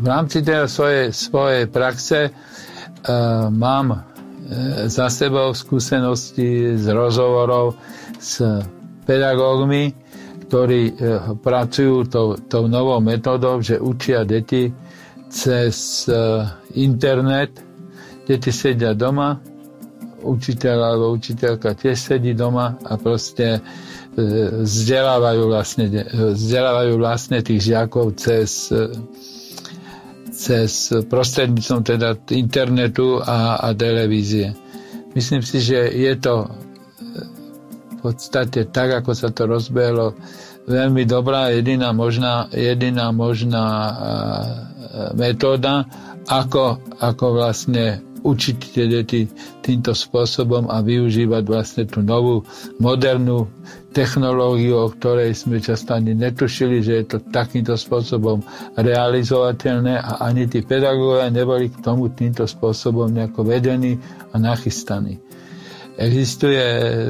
v rámci tej svojej, svojej praxe uh, mám uh, za sebou skúsenosti z rozhovorov s pedagógmi, ktorí uh, pracujú tou, tou novou metodou, že učia deti cez uh, internet. Deti sedia doma, učiteľ alebo učiteľka tiež sedí doma a proste vzdelávajú vlastne, vzdelávajú vlastne tých žiakov cez, cez prostredníctvom teda internetu a, a televízie. Myslím si, že je to v podstate tak, ako sa to rozbehlo, veľmi dobrá, jediná možná, jediná možná metóda, ako, ako vlastne učiť tie deti týmto spôsobom a využívať vlastne tú novú modernú technológiu, o ktorej sme často ani netušili, že je to takýmto spôsobom realizovateľné a ani tí pedagógovia neboli k tomu týmto spôsobom nejako vedení a nachystaní. Existuje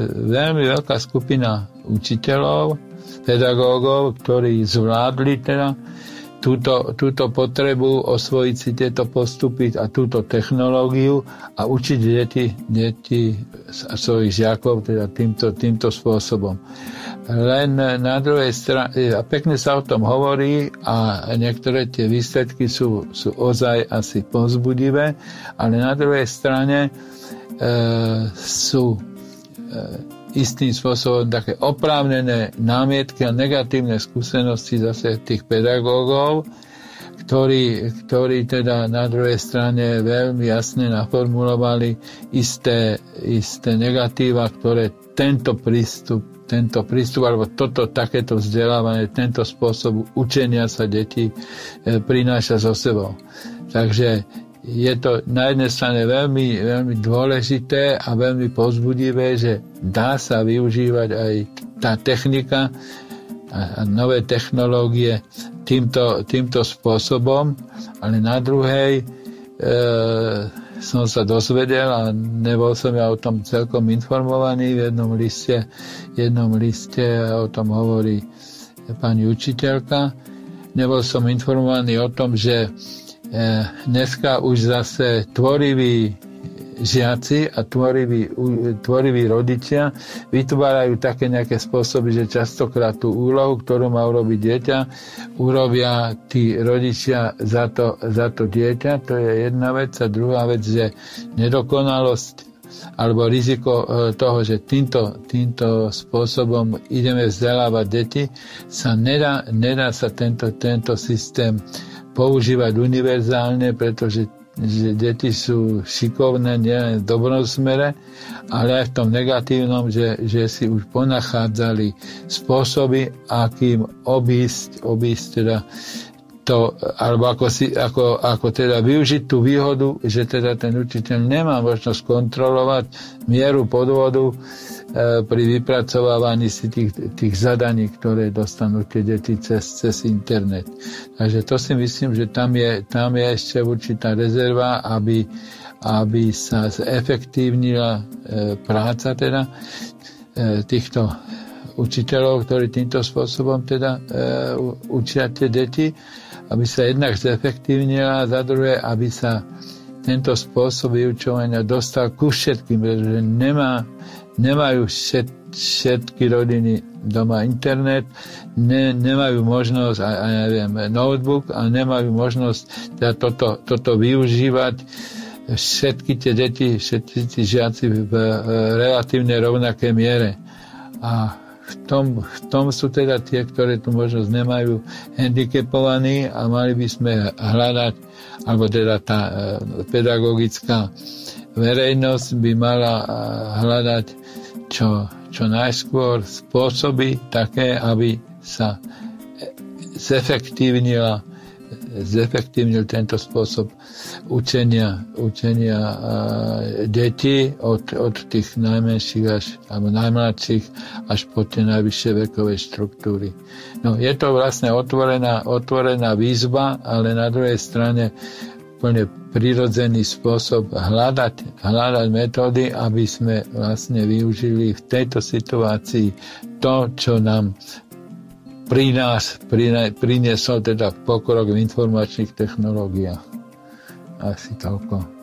veľmi veľká skupina učiteľov, pedagógov, ktorí zvládli teda túto, túto potrebu osvojiť si tieto postupy a túto technológiu a učiť deti, deti svojich žiakov teda týmto, týmto spôsobom. Len na druhej strane, a pekne sa o tom hovorí a niektoré tie výsledky sú, sú ozaj asi pozbudivé, ale na druhej strane e, sú e, istým spôsobom také oprávnené námietky a negatívne skúsenosti zase tých pedagógov, ktorí, ktorí teda na druhej strane veľmi jasne naformulovali isté, isté negatíva, ktoré tento prístup tento prístup alebo toto takéto vzdelávanie, tento spôsob učenia sa detí e, prináša so sebou. Takže je to na jednej strane veľmi, veľmi dôležité a veľmi pozbudivé, že dá sa využívať aj tá technika a, nové technológie týmto, týmto spôsobom, ale na druhej e, som sa dozvedel a nebol som ja o tom celkom informovaný. V jednom liste, jednom liste o tom hovorí pani učiteľka. Nebol som informovaný o tom, že dneska už zase tvoriví žiaci a tvoriví, tvoriví rodičia vytvárajú také nejaké spôsoby, že častokrát tú úlohu, ktorú má urobiť dieťa, urobia tí rodičia za to, za to dieťa. To je jedna vec. A druhá vec, že nedokonalosť alebo riziko e, toho, že týmto, týmto spôsobom ideme vzdelávať deti, sa nedá, nedá sa tento, tento systém používať univerzálne, pretože že deti sú šikovné nielen v dobrom smere, ale aj v tom negatívnom, že, že si už ponachádzali spôsoby, akým obísť, obísť teda to, alebo ako, si, ako, ako teda využiť tú výhodu, že teda ten učiteľ nemá možnosť kontrolovať mieru podvodu, pri vypracovávaní si tých, tých zadaní, ktoré dostanú tie deti cez, cez internet. Takže to si myslím, že tam je, tam je ešte určitá rezerva, aby, aby sa zefektívnila e, práca teda e, týchto učiteľov, ktorí týmto spôsobom teda e, učia tie deti, aby sa jednak zefektívnila a za druhé, aby sa tento spôsob vyučovania dostal ku všetkým, pretože nemá, nemajú všet, všetky rodiny doma internet, ne, nemajú možnosť, a, a neviem, notebook a nemajú možnosť teda toto, toto využívať všetky tie deti, všetci tí žiaci v relatívne rovnaké miere. A v tom, v tom sú teda tie, ktoré tu možnosť nemajú handicapovaní a mali by sme hľadať, alebo teda tá e, pedagogická verejnosť by mala e, hľadať čo, čo najskôr spôsoby také, aby sa zefektívnila zefektívnil tento spôsob učenia, učenia detí od, od tých najmenších až, alebo najmladších až po tie najvyššie vekové štruktúry. No, je to vlastne otvorená, otvorená výzva, ale na druhej strane úplne prirodzený spôsob hľadať, hľadať metódy, aby sme vlastne využili v tejto situácii to, čo nám pri nás priniesol teda pokrok v informačných technológiách. Asi toľko.